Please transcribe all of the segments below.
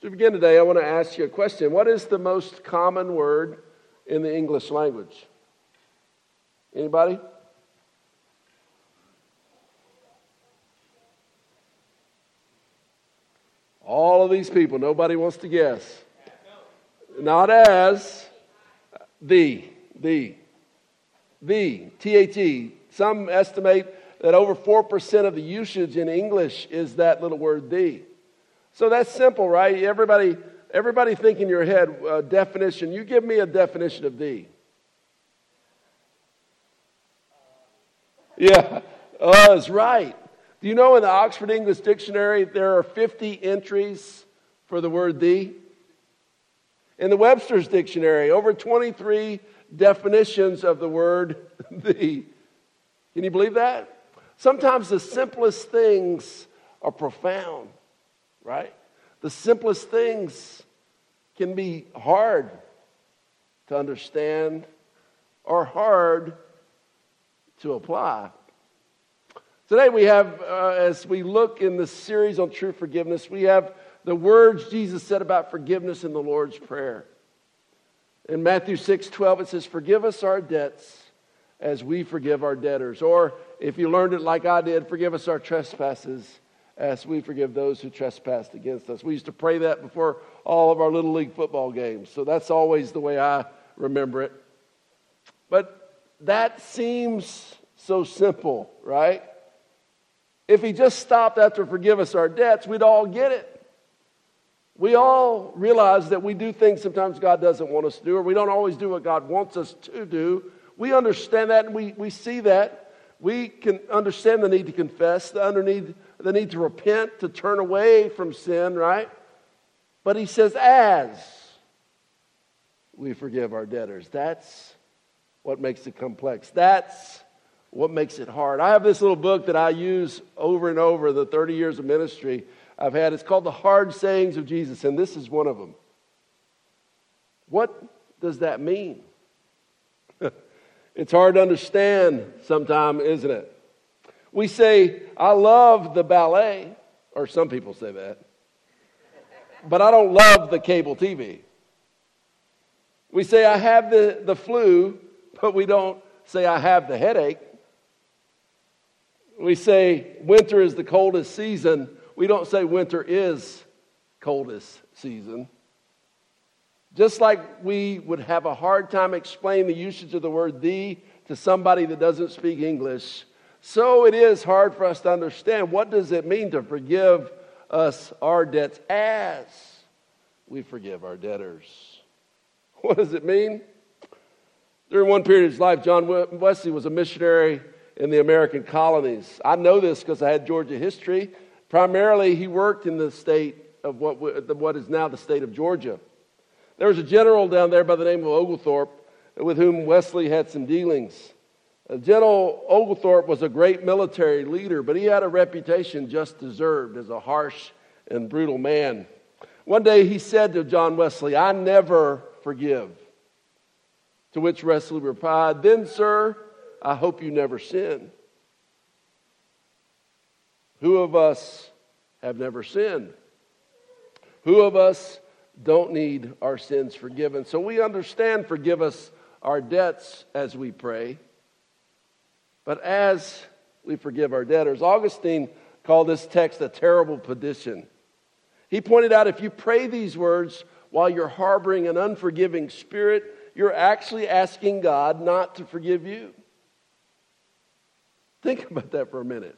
To begin today, I want to ask you a question. What is the most common word in the English language? Anybody? All of these people, nobody wants to guess. Not as the, the, the, T H E. Some estimate that over 4% of the usage in English is that little word the. So that's simple, right? Everybody, everybody think in your head uh, definition. You give me a definition of the. Yeah, uh, that's right. Do you know in the Oxford English Dictionary there are 50 entries for the word the? In the Webster's Dictionary, over 23 definitions of the word the. Can you believe that? Sometimes the simplest things are profound, right? The simplest things can be hard to understand or hard to apply. Today, we have, uh, as we look in this series on true forgiveness, we have the words Jesus said about forgiveness in the Lord's Prayer. In Matthew 6 12, it says, Forgive us our debts as we forgive our debtors. Or if you learned it like I did, forgive us our trespasses as we forgive those who trespassed against us. We used to pray that before all of our Little League football games. So that's always the way I remember it. But that seems so simple, right? If he just stopped after forgive us our debts, we'd all get it. We all realize that we do things sometimes God doesn't want us to do, or we don't always do what God wants us to do. We understand that and we, we see that. We can understand the need to confess, the, the need to repent, to turn away from sin, right? But he says, as we forgive our debtors. That's what makes it complex. That's what makes it hard. I have this little book that I use over and over the 30 years of ministry I've had. It's called The Hard Sayings of Jesus, and this is one of them. What does that mean? it's hard to understand sometimes, isn't it? We say, I love the ballet, or some people say that, but I don't love the cable TV. We say, I have the, the flu, but we don't say, I have the headache. We say winter is the coldest season. We don't say winter is coldest season. Just like we would have a hard time explaining the usage of the word the to somebody that doesn't speak English, so it is hard for us to understand what does it mean to forgive us our debts as we forgive our debtors. What does it mean? During one period of his life, John Wesley was a missionary in the American colonies. I know this because I had Georgia history. Primarily, he worked in the state of what, what is now the state of Georgia. There was a general down there by the name of Oglethorpe with whom Wesley had some dealings. Uh, general Oglethorpe was a great military leader, but he had a reputation just deserved as a harsh and brutal man. One day he said to John Wesley, I never forgive. To which Wesley replied, Then, sir, I hope you never sin. Who of us have never sinned? Who of us don't need our sins forgiven? So we understand forgive us our debts as we pray. But as we forgive our debtors, Augustine called this text a terrible petition. He pointed out if you pray these words while you're harboring an unforgiving spirit, you're actually asking God not to forgive you. Think about that for a minute.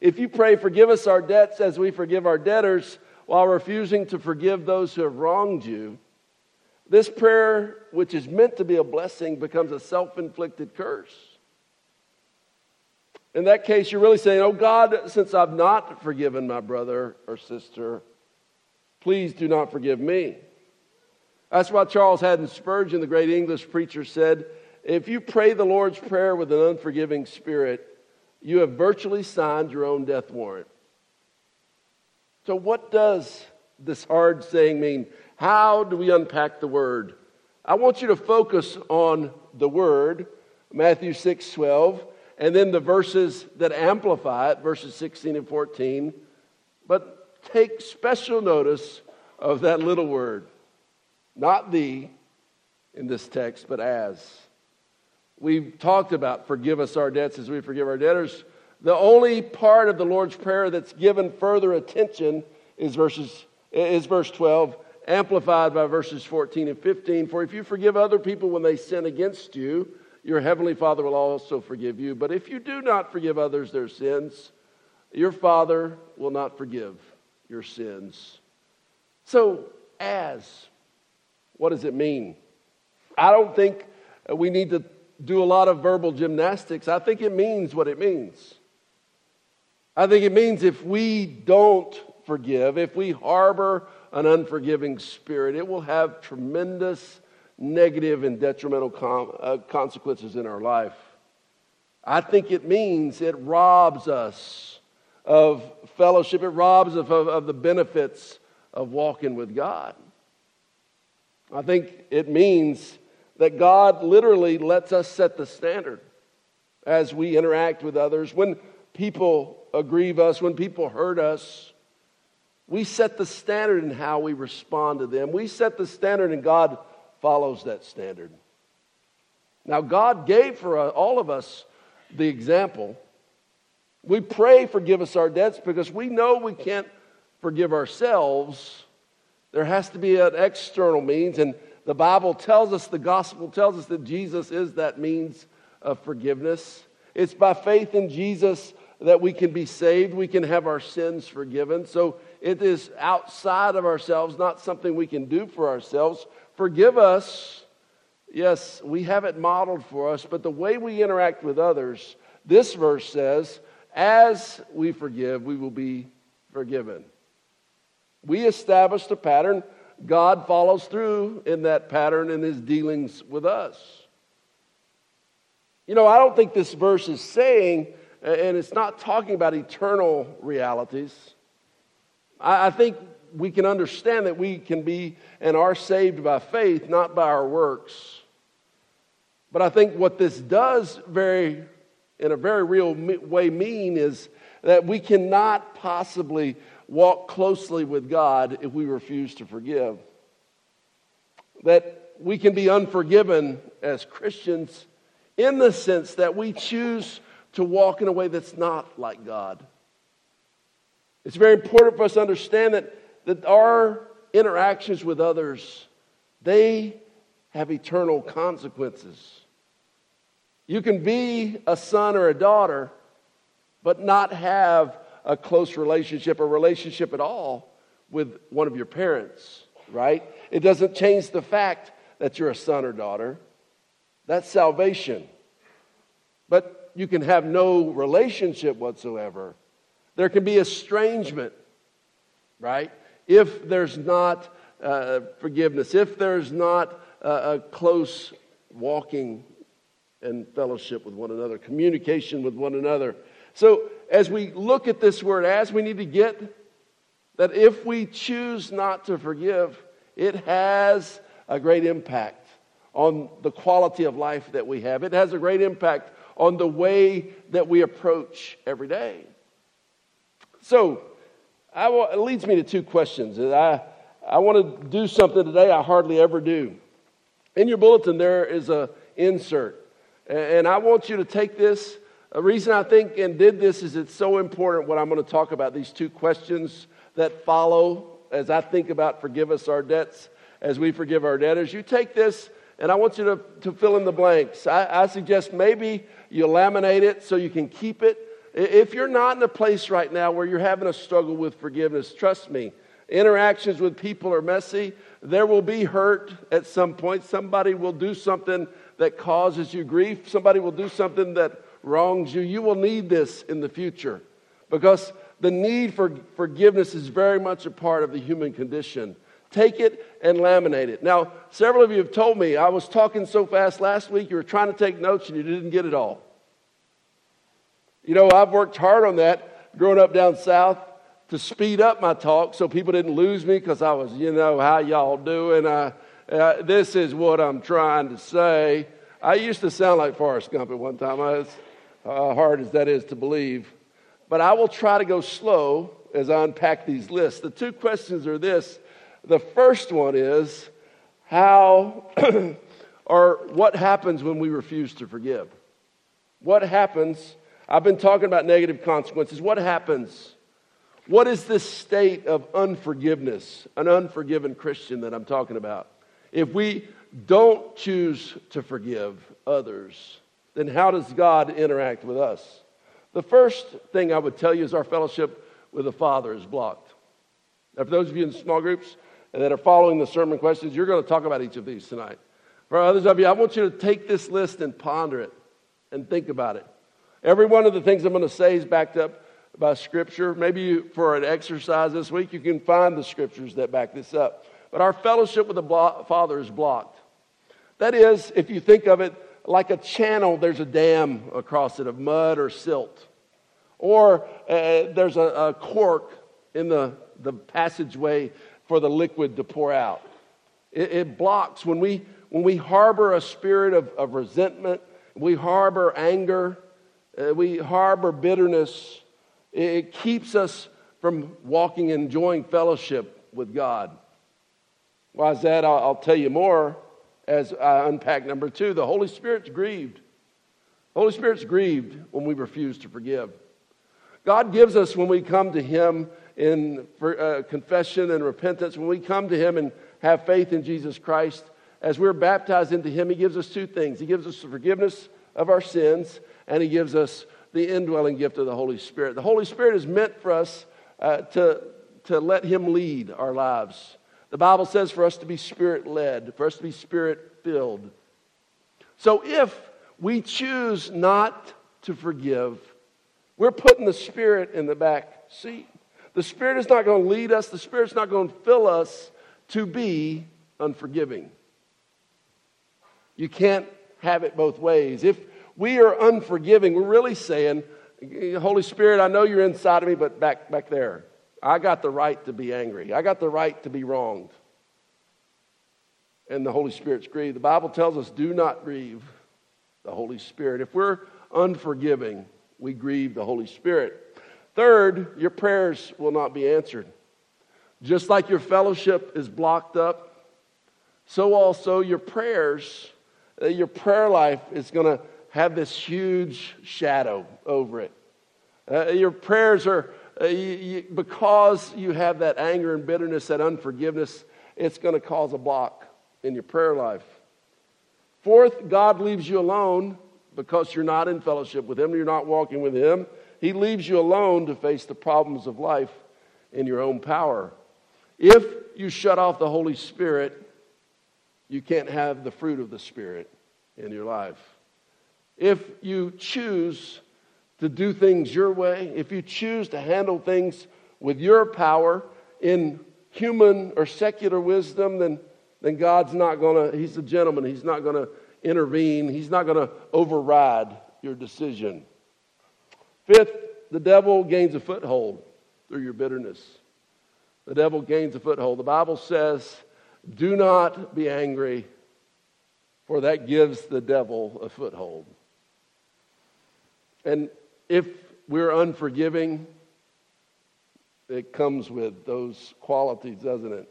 If you pray, forgive us our debts as we forgive our debtors, while refusing to forgive those who have wronged you, this prayer, which is meant to be a blessing, becomes a self inflicted curse. In that case, you're really saying, Oh God, since I've not forgiven my brother or sister, please do not forgive me. That's why Charles Haddon Spurgeon, the great English preacher, said, if you pray the Lord's Prayer with an unforgiving spirit, you have virtually signed your own death warrant. So, what does this hard saying mean? How do we unpack the word? I want you to focus on the word, Matthew 6 12, and then the verses that amplify it, verses 16 and 14. But take special notice of that little word. Not the in this text, but as. We've talked about forgive us our debts as we forgive our debtors. The only part of the Lord's Prayer that's given further attention is, verses, is verse 12, amplified by verses 14 and 15. For if you forgive other people when they sin against you, your heavenly Father will also forgive you. But if you do not forgive others their sins, your Father will not forgive your sins. So, as, what does it mean? I don't think we need to do a lot of verbal gymnastics. I think it means what it means. I think it means if we don't forgive, if we harbor an unforgiving spirit, it will have tremendous negative and detrimental com- uh, consequences in our life. I think it means it robs us of fellowship, it robs of, of, of the benefits of walking with God. I think it means that God literally lets us set the standard as we interact with others. When people aggrieve us, when people hurt us, we set the standard in how we respond to them. We set the standard, and God follows that standard. Now, God gave for all of us the example. We pray, forgive us our debts, because we know we can't forgive ourselves. There has to be an external means, and the Bible tells us, the gospel tells us that Jesus is that means of forgiveness. It's by faith in Jesus that we can be saved, we can have our sins forgiven. So it is outside of ourselves, not something we can do for ourselves. Forgive us. Yes, we have it modeled for us, but the way we interact with others, this verse says, as we forgive, we will be forgiven. We established a pattern God follows through in that pattern in his dealings with us. You know, I don't think this verse is saying, and it's not talking about eternal realities. I, think we can understand that we can be and are saved by faith, not by our works. But I think what this does very, in a very real way mean is that we cannot possibly walk closely with God if we refuse to forgive. That we can be unforgiven as Christians in the sense that we choose to walk in a way that's not like God. It's very important for us to understand that, that our interactions with others, they have eternal consequences. You can be a son or a daughter, but not have a close relationship, a relationship at all with one of your parents, right? It doesn't change the fact that you're a son or daughter. That's salvation. But you can have no relationship whatsoever. There can be estrangement, right? If there's not uh, forgiveness, if there's not uh, a close walking and fellowship with one another, communication with one another. So as we look at this word as, we need to get that if we choose not to forgive, it has a great impact on the quality of life that we have. It has a great impact on the way that we approach every day. So, will, it leads me to two questions. I, I want to do something today I hardly ever do. In your bulletin, there is an insert. And I want you to take this The reason I think and did this is it's so important what I'm going to talk about, these two questions that follow as I think about forgive us our debts as we forgive our debtors. You take this and I want you to, to fill in the blanks. I, I suggest maybe you laminate it so you can keep it. If you're not in a place right now where you're having a struggle with forgiveness, trust me, interactions with people are messy. There will be hurt at some point. Somebody will do something that causes you grief. Somebody will do something that wrongs you, you will need this in the future because the need for forgiveness is very much a part of the human condition. Take it and laminate it. Now, several of you have told me I was talking so fast last week, you were trying to take notes and you didn't get it all. You know, I've worked hard on that growing up down south to speed up my talk so people didn't lose me because I was, you know, how y'all doing? Uh, uh, this is what I'm trying to say. I used to sound like Forrest Gump at one time. I was, uh, hard as that is to believe. But I will try to go slow as I unpack these lists. The two questions are this The first one is how or what happens when we refuse to forgive. What happens? I've been talking about negative consequences. What happens? What is this state of unforgiveness, an unforgiven Christian that I'm talking about? If we don't choose to forgive others, then how does God interact with us? The first thing I would tell you is our fellowship with the Father is blocked. Now, for those of you in small groups that are following the sermon questions, you're going to talk about each of these tonight. For others of you, I want you to take this list and ponder it and think about it. Every one of the things I'm going to say is backed up by Scripture. Maybe you, for an exercise this week, you can find the Scriptures that back this up. But our fellowship with the Father is blocked. That is, if you think of it like a channel, there's a dam across it of mud or silt. Or uh, there's a, a cork in the, the passageway for the liquid to pour out. It, it blocks when we, when we harbor a spirit of, of resentment, we harbor anger, uh, we harbor bitterness, it, it keeps us from walking and enjoying fellowship with God. Why is that? I'll, I'll tell you more as I unpack number two. The Holy Spirit's grieved. The Holy Spirit's grieved when we refuse to forgive. God gives us when we come to Him in for, uh, confession and repentance, when we come to Him and have faith in Jesus Christ, as we're baptized into Him, He gives us two things. He gives us the forgiveness of our sins, and He gives us the indwelling gift of the Holy Spirit. The Holy Spirit is meant for us uh, to, to let Him lead our lives. The Bible says for us to be spirit led, for us to be spirit filled. So if we choose not to forgive, we're putting the Spirit in the back seat. The Spirit is not going to lead us, the Spirit's not going to fill us to be unforgiving. You can't have it both ways. If we are unforgiving, we're really saying, Holy Spirit, I know you're inside of me, but back, back there. I got the right to be angry. I got the right to be wronged. And the Holy Spirit's grieved. The Bible tells us, do not grieve the Holy Spirit. If we're unforgiving, we grieve the Holy Spirit. Third, your prayers will not be answered. Just like your fellowship is blocked up, so also your prayers, uh, your prayer life is going to have this huge shadow over it. Uh, your prayers are, uh, you, you, because you have that anger and bitterness, that unforgiveness, it's going to cause a block in your prayer life. Fourth, God leaves you alone because you're not in fellowship with Him, you're not walking with Him. He leaves you alone to face the problems of life in your own power. If you shut off the Holy Spirit, you can't have the fruit of the Spirit in your life. If you choose to do things your way, if you choose to handle things with your power in human or secular wisdom, then, then God's not going to, He's a gentleman. He's not going to intervene, He's not going to override your decision. Fifth, the devil gains a foothold through your bitterness. The devil gains a foothold. The Bible says, do not be angry, for that gives the devil a foothold. And if we're unforgiving, it comes with those qualities, doesn't it?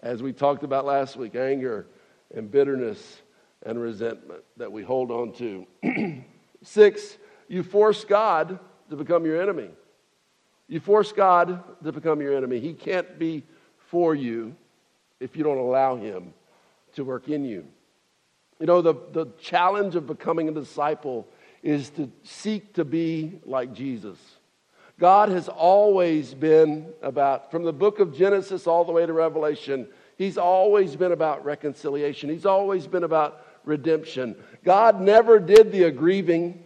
As we talked about last week anger and bitterness and resentment that we hold on to. Six, you force God to become your enemy. You force God to become your enemy. He can't be for you if you don't allow Him to work in you. You know, the, the challenge of becoming a disciple is to seek to be like Jesus. God has always been about, from the book of Genesis all the way to Revelation, He's always been about reconciliation. He's always been about redemption. God never did the aggrieving,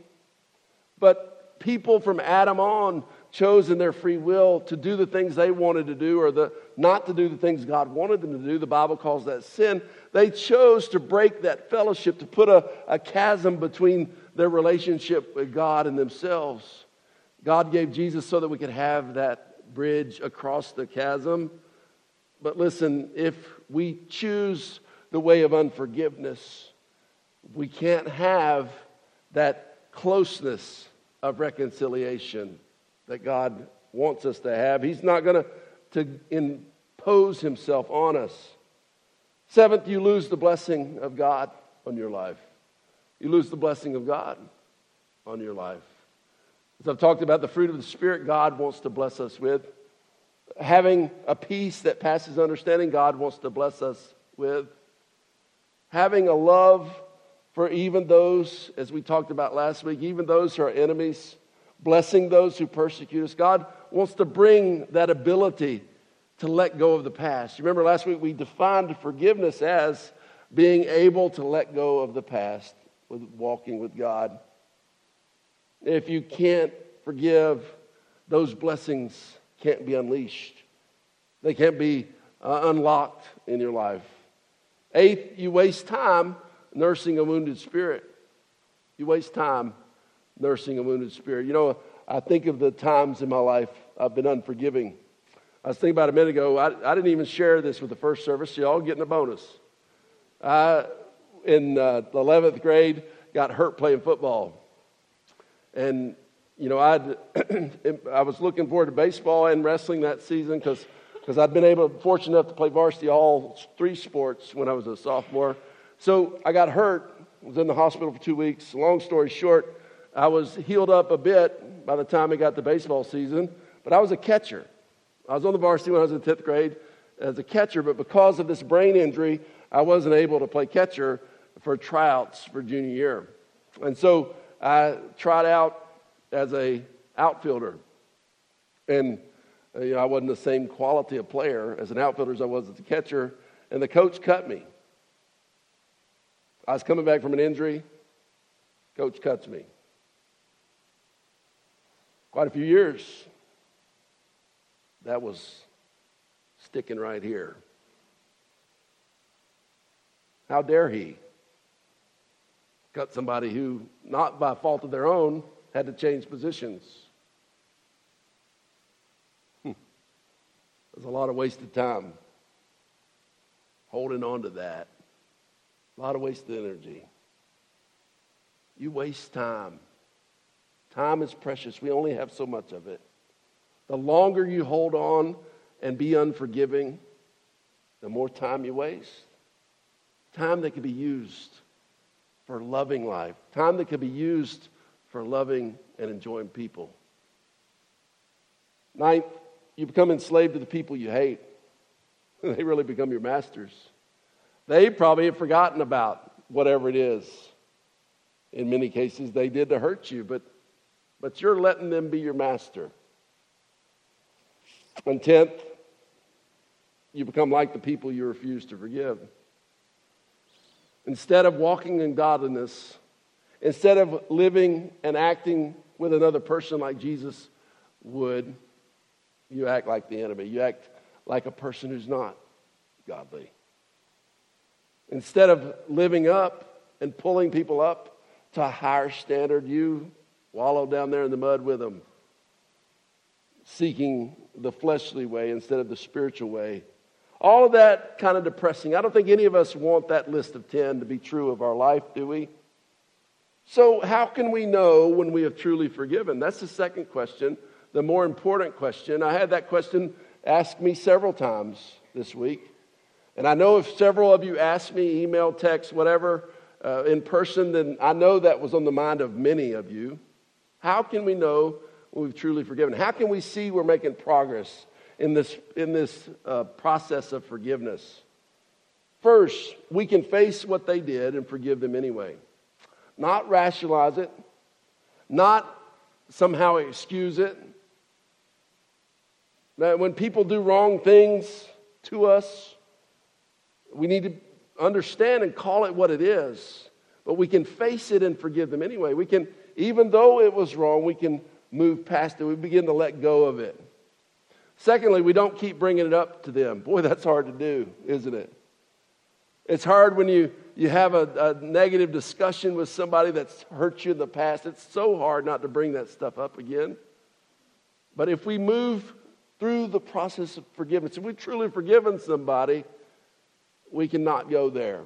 but people from Adam on chose in their free will to do the things they wanted to do or the, not to do the things God wanted them to do. The Bible calls that sin. They chose to break that fellowship, to put a, a chasm between their relationship with God and themselves. God gave Jesus so that we could have that bridge across the chasm. But listen, if we choose the way of unforgiveness, we can't have that closeness of reconciliation that God wants us to have. He's not going to impose himself on us. Seventh, you lose the blessing of God on your life. You lose the blessing of God on your life. As I've talked about the fruit of the Spirit, God wants to bless us with. Having a peace that passes understanding, God wants to bless us with. Having a love for even those, as we talked about last week, even those who are enemies, blessing those who persecute us. God wants to bring that ability to let go of the past. Remember last week we defined forgiveness as being able to let go of the past with walking with God. If you can't forgive, those blessings can't be unleashed. They can't be uh, unlocked in your life. Eighth, you waste time nursing a wounded spirit. You waste time nursing a wounded spirit. You know, I think of the times in my life I've been unforgiving. I was thinking about a minute ago, I, I didn't even share this with the first service, y'all getting a bonus. I, in uh, the 11th grade, got hurt playing football. And, you know, I'd, I was looking forward to baseball and wrestling that season because because I'd been able, fortunate enough to play varsity all three sports when I was a sophomore. So I got hurt, was in the hospital for two weeks. Long story short, I was healed up a bit by the time I got to baseball season, but I was a catcher. I was on the varsity when I was in 10th grade as a catcher, but because of this brain injury, I wasn't able to play catcher for tryouts for junior year. And so I tried out as a outfielder. And you know, I wasn't the same quality of player as an outfielder as I was as a catcher, and the coach cut me. I was coming back from an injury, coach cuts me. Quite a few years, that was sticking right here. How dare he cut somebody who, not by fault of their own, had to change positions? Hmm. There's a lot of wasted time holding on to that. A lot of wasted energy. You waste time. Time is precious. We only have so much of it. The longer you hold on and be unforgiving, the more time you waste. Time that could be used for loving life, time that could be used for loving and enjoying people. Ninth, you become enslaved to the people you hate. they really become your masters. They probably have forgotten about whatever it is. In many cases, they did to hurt you, but, but you're letting them be your master. And tenth, you become like the people you refuse to forgive. Instead of walking in godliness, instead of living and acting with another person like Jesus would, you act like the enemy. You act like a person who's not godly. Instead of living up and pulling people up to a higher standard, you wallow down there in the mud with them, seeking the fleshly way instead of the spiritual way. All of that kind of depressing. I don't think any of us want that list of 10 to be true of our life, do we? So, how can we know when we have truly forgiven? That's the second question the more important question. I had that question asked me several times this week. And I know if several of you asked me, email, text, whatever, uh, in person, then I know that was on the mind of many of you. How can we know we've truly forgiven? How can we see we're making progress in this, in this uh, process of forgiveness? First, we can face what they did and forgive them anyway. Not rationalize it, not somehow excuse it, that when people do wrong things to us, we need to understand and call it what it is. But we can face it and forgive them anyway. We can, even though it was wrong, we can move past it. We begin to let go of it. Secondly, we don't keep bringing it up to them. Boy, that's hard to do, isn't it? It's hard when you, you have a, a negative discussion with somebody that's hurt you in the past. It's so hard not to bring that stuff up again. But if we move through the process of forgiveness. If we've truly forgiven somebody, we cannot go there.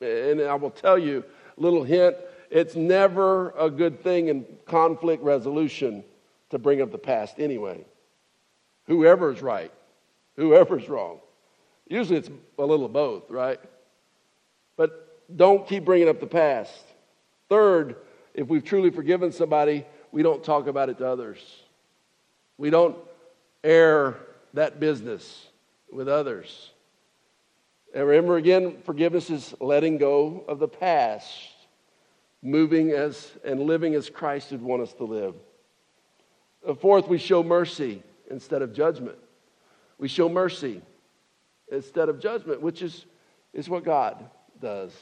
And I will tell you, a little hint, it's never a good thing in conflict resolution to bring up the past anyway. Whoever is right. whoever's wrong. Usually it's a little of both, right? But don't keep bringing up the past. Third, if we've truly forgiven somebody, we don't talk about it to others. We don't air that business with others. And remember again, forgiveness is letting go of the past, moving as and living as Christ would want us to live. Uh, fourth, we show mercy instead of judgment. We show mercy instead of judgment, which is, is what God does.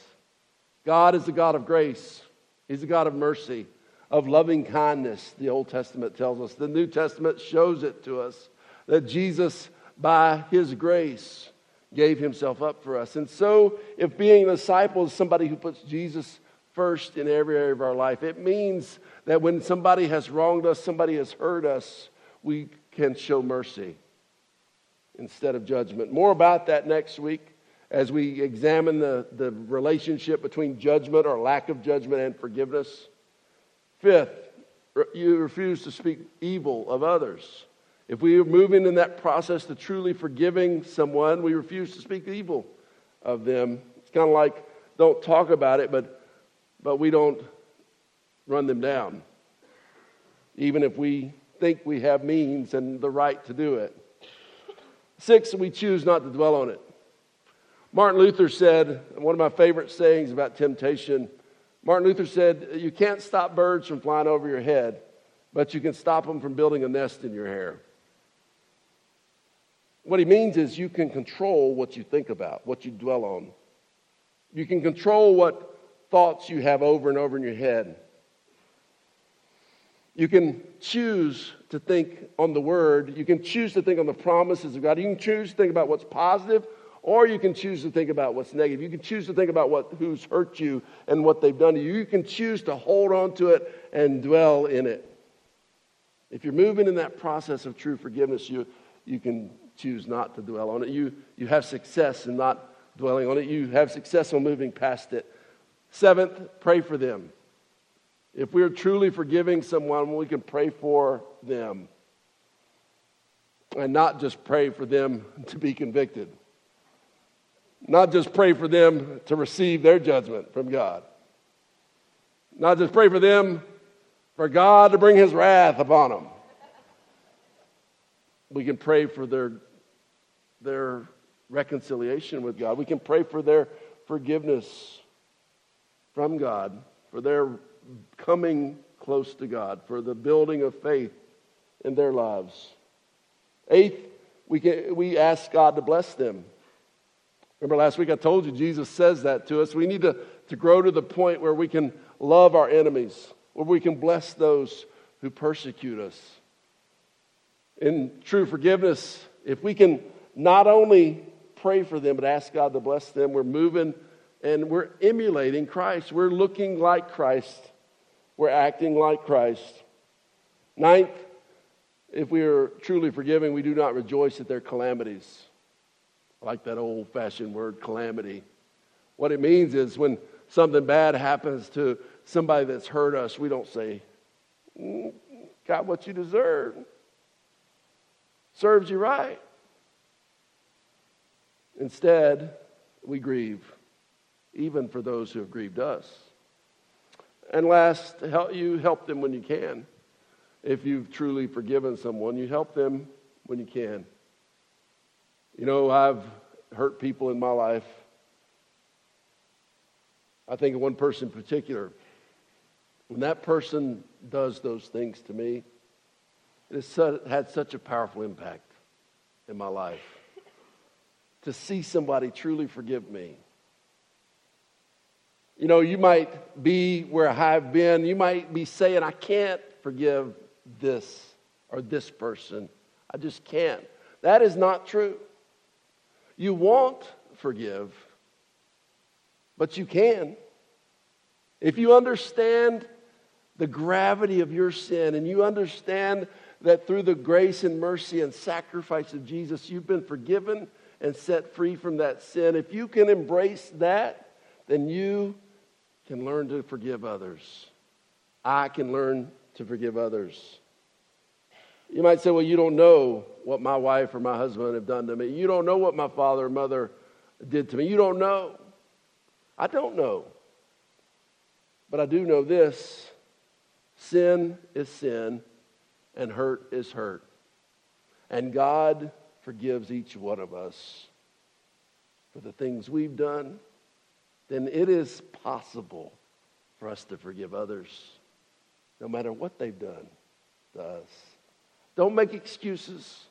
God is the God of grace, He's the God of mercy, of loving kindness, the Old Testament tells us. The New Testament shows it to us that Jesus, by His grace, gave Himself up for us. And so, if being a disciple is somebody who puts Jesus first in every area of our life, it means that when somebody has wronged us, somebody has hurt us, we can show mercy instead of judgment. More about that next week as we examine the, the relationship between judgment or lack of judgment and forgiveness. Fifth, you refuse to speak evil of others. If we are moving in that process to truly forgiving someone, we refuse to speak evil of them. It's kind of like don't talk about it, but, but we don't run them down, even if we think we have means and the right to do it. Six, we choose not to dwell on it. Martin Luther said, one of my favorite sayings about temptation, Martin Luther said, You can't stop birds from flying over your head, but you can stop them from building a nest in your hair. What he means is you can control what you think about, what you dwell on. You can control what thoughts you have over and over in your head. You can choose to think on the word. You can choose to think on the promises of God. You can choose to think about what's positive, or you can choose to think about what's negative. You can choose to think about what, who's hurt you and what they've done to you. You can choose to hold on to it and dwell in it. If you're moving in that process of true forgiveness, you, you can choose not to dwell on it. You, you have success in not dwelling on it. You have success on moving past it. Seventh, pray for them. If we're truly forgiving someone, we can pray for them and not just pray for them to be convicted, not just pray for them to receive their judgment from God, not just pray for them for God to bring his wrath upon them. We can pray for their, their reconciliation with God. We can pray for their forgiveness from God, for their coming close to God, for the building of faith in their lives. Eighth, we, can, we ask God to bless them. Remember last week I told you Jesus says that to us. We need to, to grow to the point where we can love our enemies, where we can bless those who persecute us. In true forgiveness, if we can not only pray for them but ask God to bless them, we're moving and we're emulating Christ. We're looking like Christ we're acting like Christ. Ninth, if we are truly forgiving, we do not rejoice at their calamities. I like that old fashioned word, calamity. What it means is when something bad happens to somebody that's hurt us, we don't say, mm, Got what you deserve. Serves you right. Instead, we grieve, even for those who have grieved us. And last, help, you help them when you can. If you've truly forgiven someone, you help them when you can. You know, I've hurt people in my life. I think of one person in particular. When that person does those things to me, it has had such a powerful impact in my life. To see somebody truly forgive me you know, you might be where I've been. You might be saying, I can't forgive this or this person. I just can't. That is not true. You won't forgive, but you can. If you understand the gravity of your sin and you understand that through the grace and mercy and sacrifice of Jesus, you've been forgiven and set free from that sin, if you can embrace that, then you can learn to forgive others. I can learn to forgive others. You might say, well, you don't know what my wife or my husband have done to me. You don't know what my father or mother did to me. You don't know. I don't know. But I do know this sin is sin, and hurt is hurt. And God forgives each one of us for the things we've done, then it is possible for us to forgive others, no matter what they've done to us. Don't make excuses.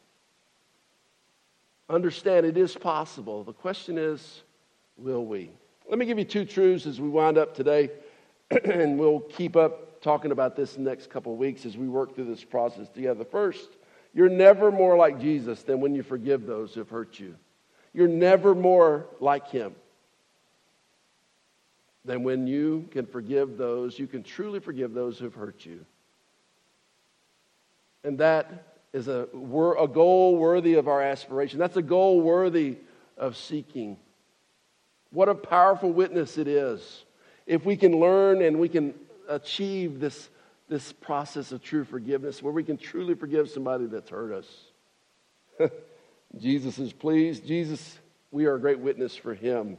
Understand it is possible. The question is, will we? Let me give you two truths as we wind up today, and we'll keep up talking about this the next couple of weeks as we work through this process together. First, you're never more like Jesus than when you forgive those who have hurt you. You're never more like him than when you can forgive those, you can truly forgive those who have hurt you. And that is a, a goal worthy of our aspiration. That's a goal worthy of seeking. What a powerful witness it is if we can learn and we can achieve this, this process of true forgiveness where we can truly forgive somebody that's hurt us. Jesus is pleased. Jesus, we are a great witness for him.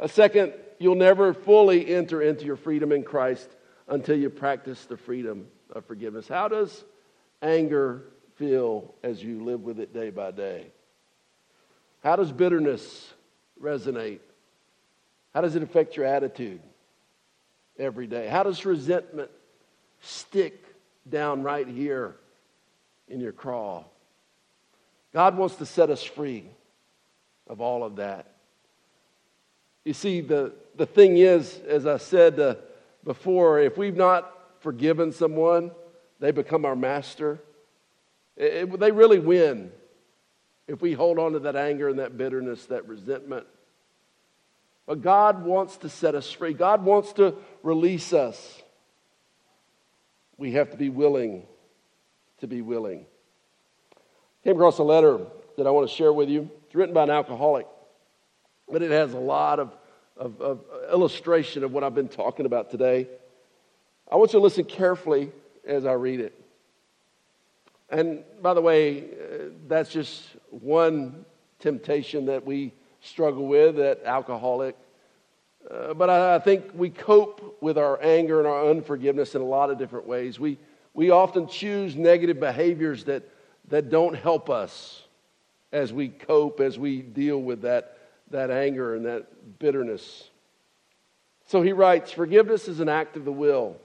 A second, you'll never fully enter into your freedom in Christ until you practice the freedom of forgiveness. How does anger feel as you live with it day by day? How does bitterness resonate? How does it affect your attitude every day? How does resentment stick down right here in your craw? God wants to set us free of all of that. You see, the, the thing is, as I said uh, before, if we've not forgiven someone, they become our master. It, it, they really win if we hold on to that anger and that bitterness, that resentment. But God wants to set us free, God wants to release us. We have to be willing to be willing. Came across a letter that I want to share with you. It's written by an alcoholic, but it has a lot of, of, of illustration of what I've been talking about today. I want you to listen carefully as I read it. And by the way, uh, that's just one temptation that we struggle with, that alcoholic. Uh, but I, I, think we cope with our anger and our unforgiveness in a lot of different ways. We, we often choose negative behaviors that that don't help us as we cope, as we deal with that, that anger and that bitterness. So he writes Forgiveness is an act of the will,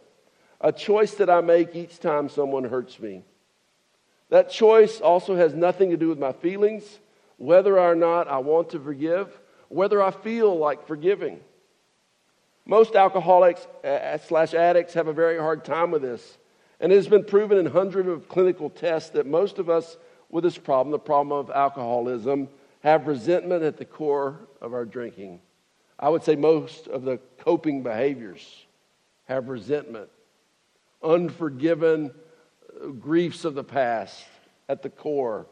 a choice that I make each time someone hurts me. That choice also has nothing to do with my feelings, whether or not I want to forgive, whether I feel like forgiving. Most alcoholics slash addicts have a very hard time with this. And it has been proven in hundreds of clinical tests that most of us with this problem, the problem of alcoholism, have resentment at the core of our drinking. I would say most of the coping behaviors have resentment, unforgiven uh, griefs of the past at the core,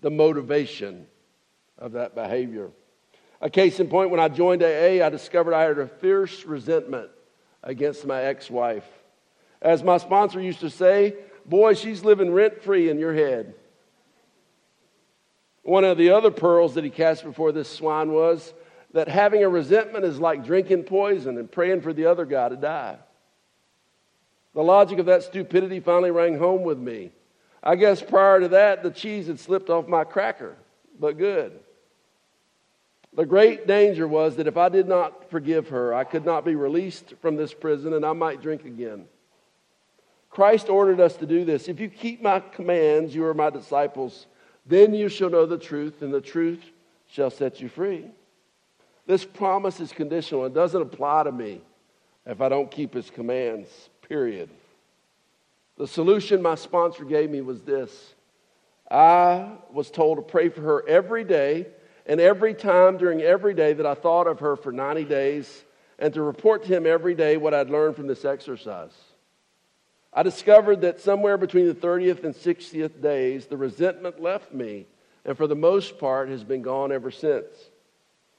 the motivation of that behavior. A case in point, when I joined AA, I discovered I had a fierce resentment against my ex wife. As my sponsor used to say, boy, she's living rent free in your head. One of the other pearls that he cast before this swine was that having a resentment is like drinking poison and praying for the other guy to die. The logic of that stupidity finally rang home with me. I guess prior to that, the cheese had slipped off my cracker, but good. The great danger was that if I did not forgive her, I could not be released from this prison and I might drink again. Christ ordered us to do this. If you keep my commands, you are my disciples. Then you shall know the truth, and the truth shall set you free. This promise is conditional. It doesn't apply to me if I don't keep his commands, period. The solution my sponsor gave me was this I was told to pray for her every day and every time during every day that I thought of her for 90 days, and to report to him every day what I'd learned from this exercise. I discovered that somewhere between the 30th and 60th days, the resentment left me, and for the most part has been gone ever since.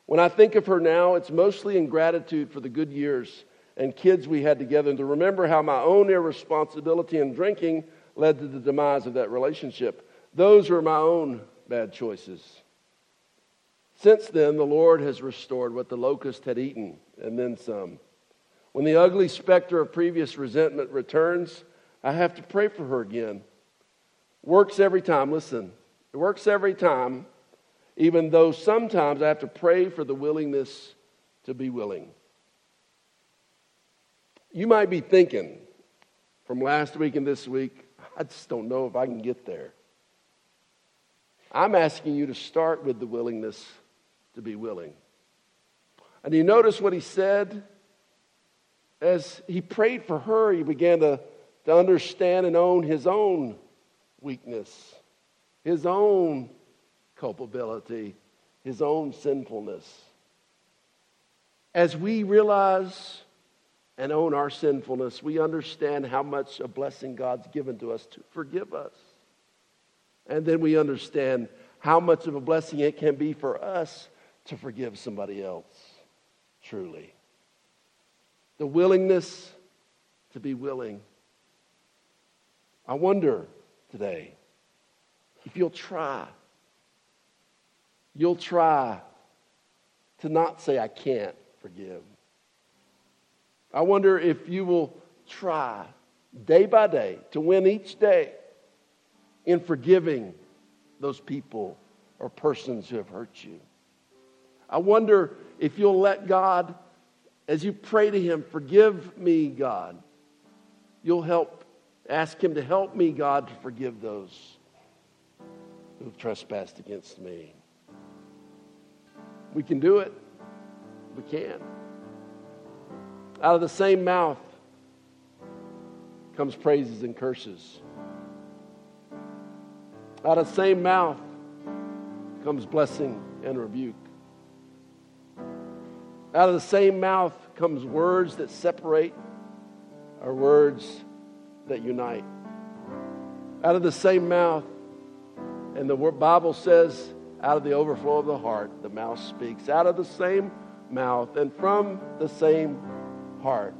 When I think of her now, it's mostly in gratitude for the good years and kids we had together, and to remember how my own irresponsibility in drinking led to the demise of that relationship. Those were my own bad choices. Since then, the Lord has restored what the locust had eaten, and then some. When the ugly specter of previous resentment returns, I have to pray for her again. Works every time. Listen, it works every time, even though sometimes I have to pray for the willingness to be willing. You might be thinking from last week and this week, I just don't know if I can get there. I'm asking you to start with the willingness to be willing. And you notice what he said? As he prayed for her, he began to, to understand and own his own weakness, his own culpability, his own sinfulness. As we realize and own our sinfulness, we understand how much a blessing God's given to us to forgive us. And then we understand how much of a blessing it can be for us to forgive somebody else, truly. The willingness to be willing. I wonder today if you'll try. You'll try to not say, I can't forgive. I wonder if you will try day by day to win each day in forgiving those people or persons who have hurt you. I wonder if you'll let God, as you pray to Him, forgive me, God, you'll help, ask Him to help me, God, to forgive those who've trespassed against me. We can do it. We can. Out of the same mouth comes praises and curses. Out of the same mouth comes blessing and rebuke. Out of the same mouth comes words that separate or words that unite. Out of the same mouth, and the Bible says, out of the overflow of the heart, the mouth speaks. Out of the same mouth and from the same heart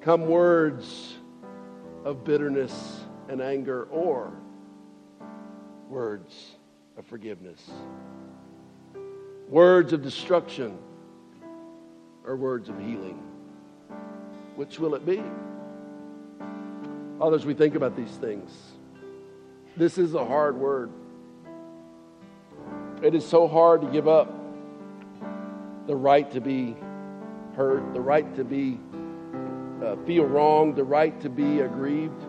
come words of bitterness and anger or words of forgiveness, words of destruction or words of healing. Which will it be? Others, we think about these things. This is a hard word. It is so hard to give up the right to be hurt, the right to be uh, feel wrong, the right to be aggrieved.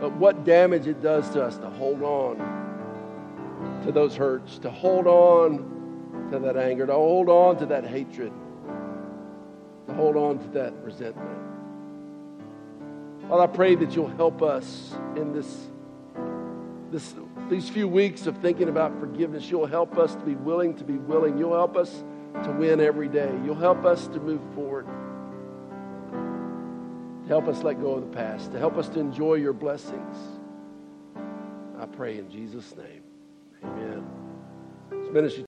But what damage it does to us to hold on to those hurts, to hold on to that anger, to hold on to that hatred, to hold on to that resentment. Father, I pray that you'll help us in this, this, these few weeks of thinking about forgiveness. You'll help us to be willing to be willing. You'll help us to win every day. You'll help us to move forward. To help us let go of the past. To help us to enjoy your blessings. I pray in Jesus' name. Amen. This ministry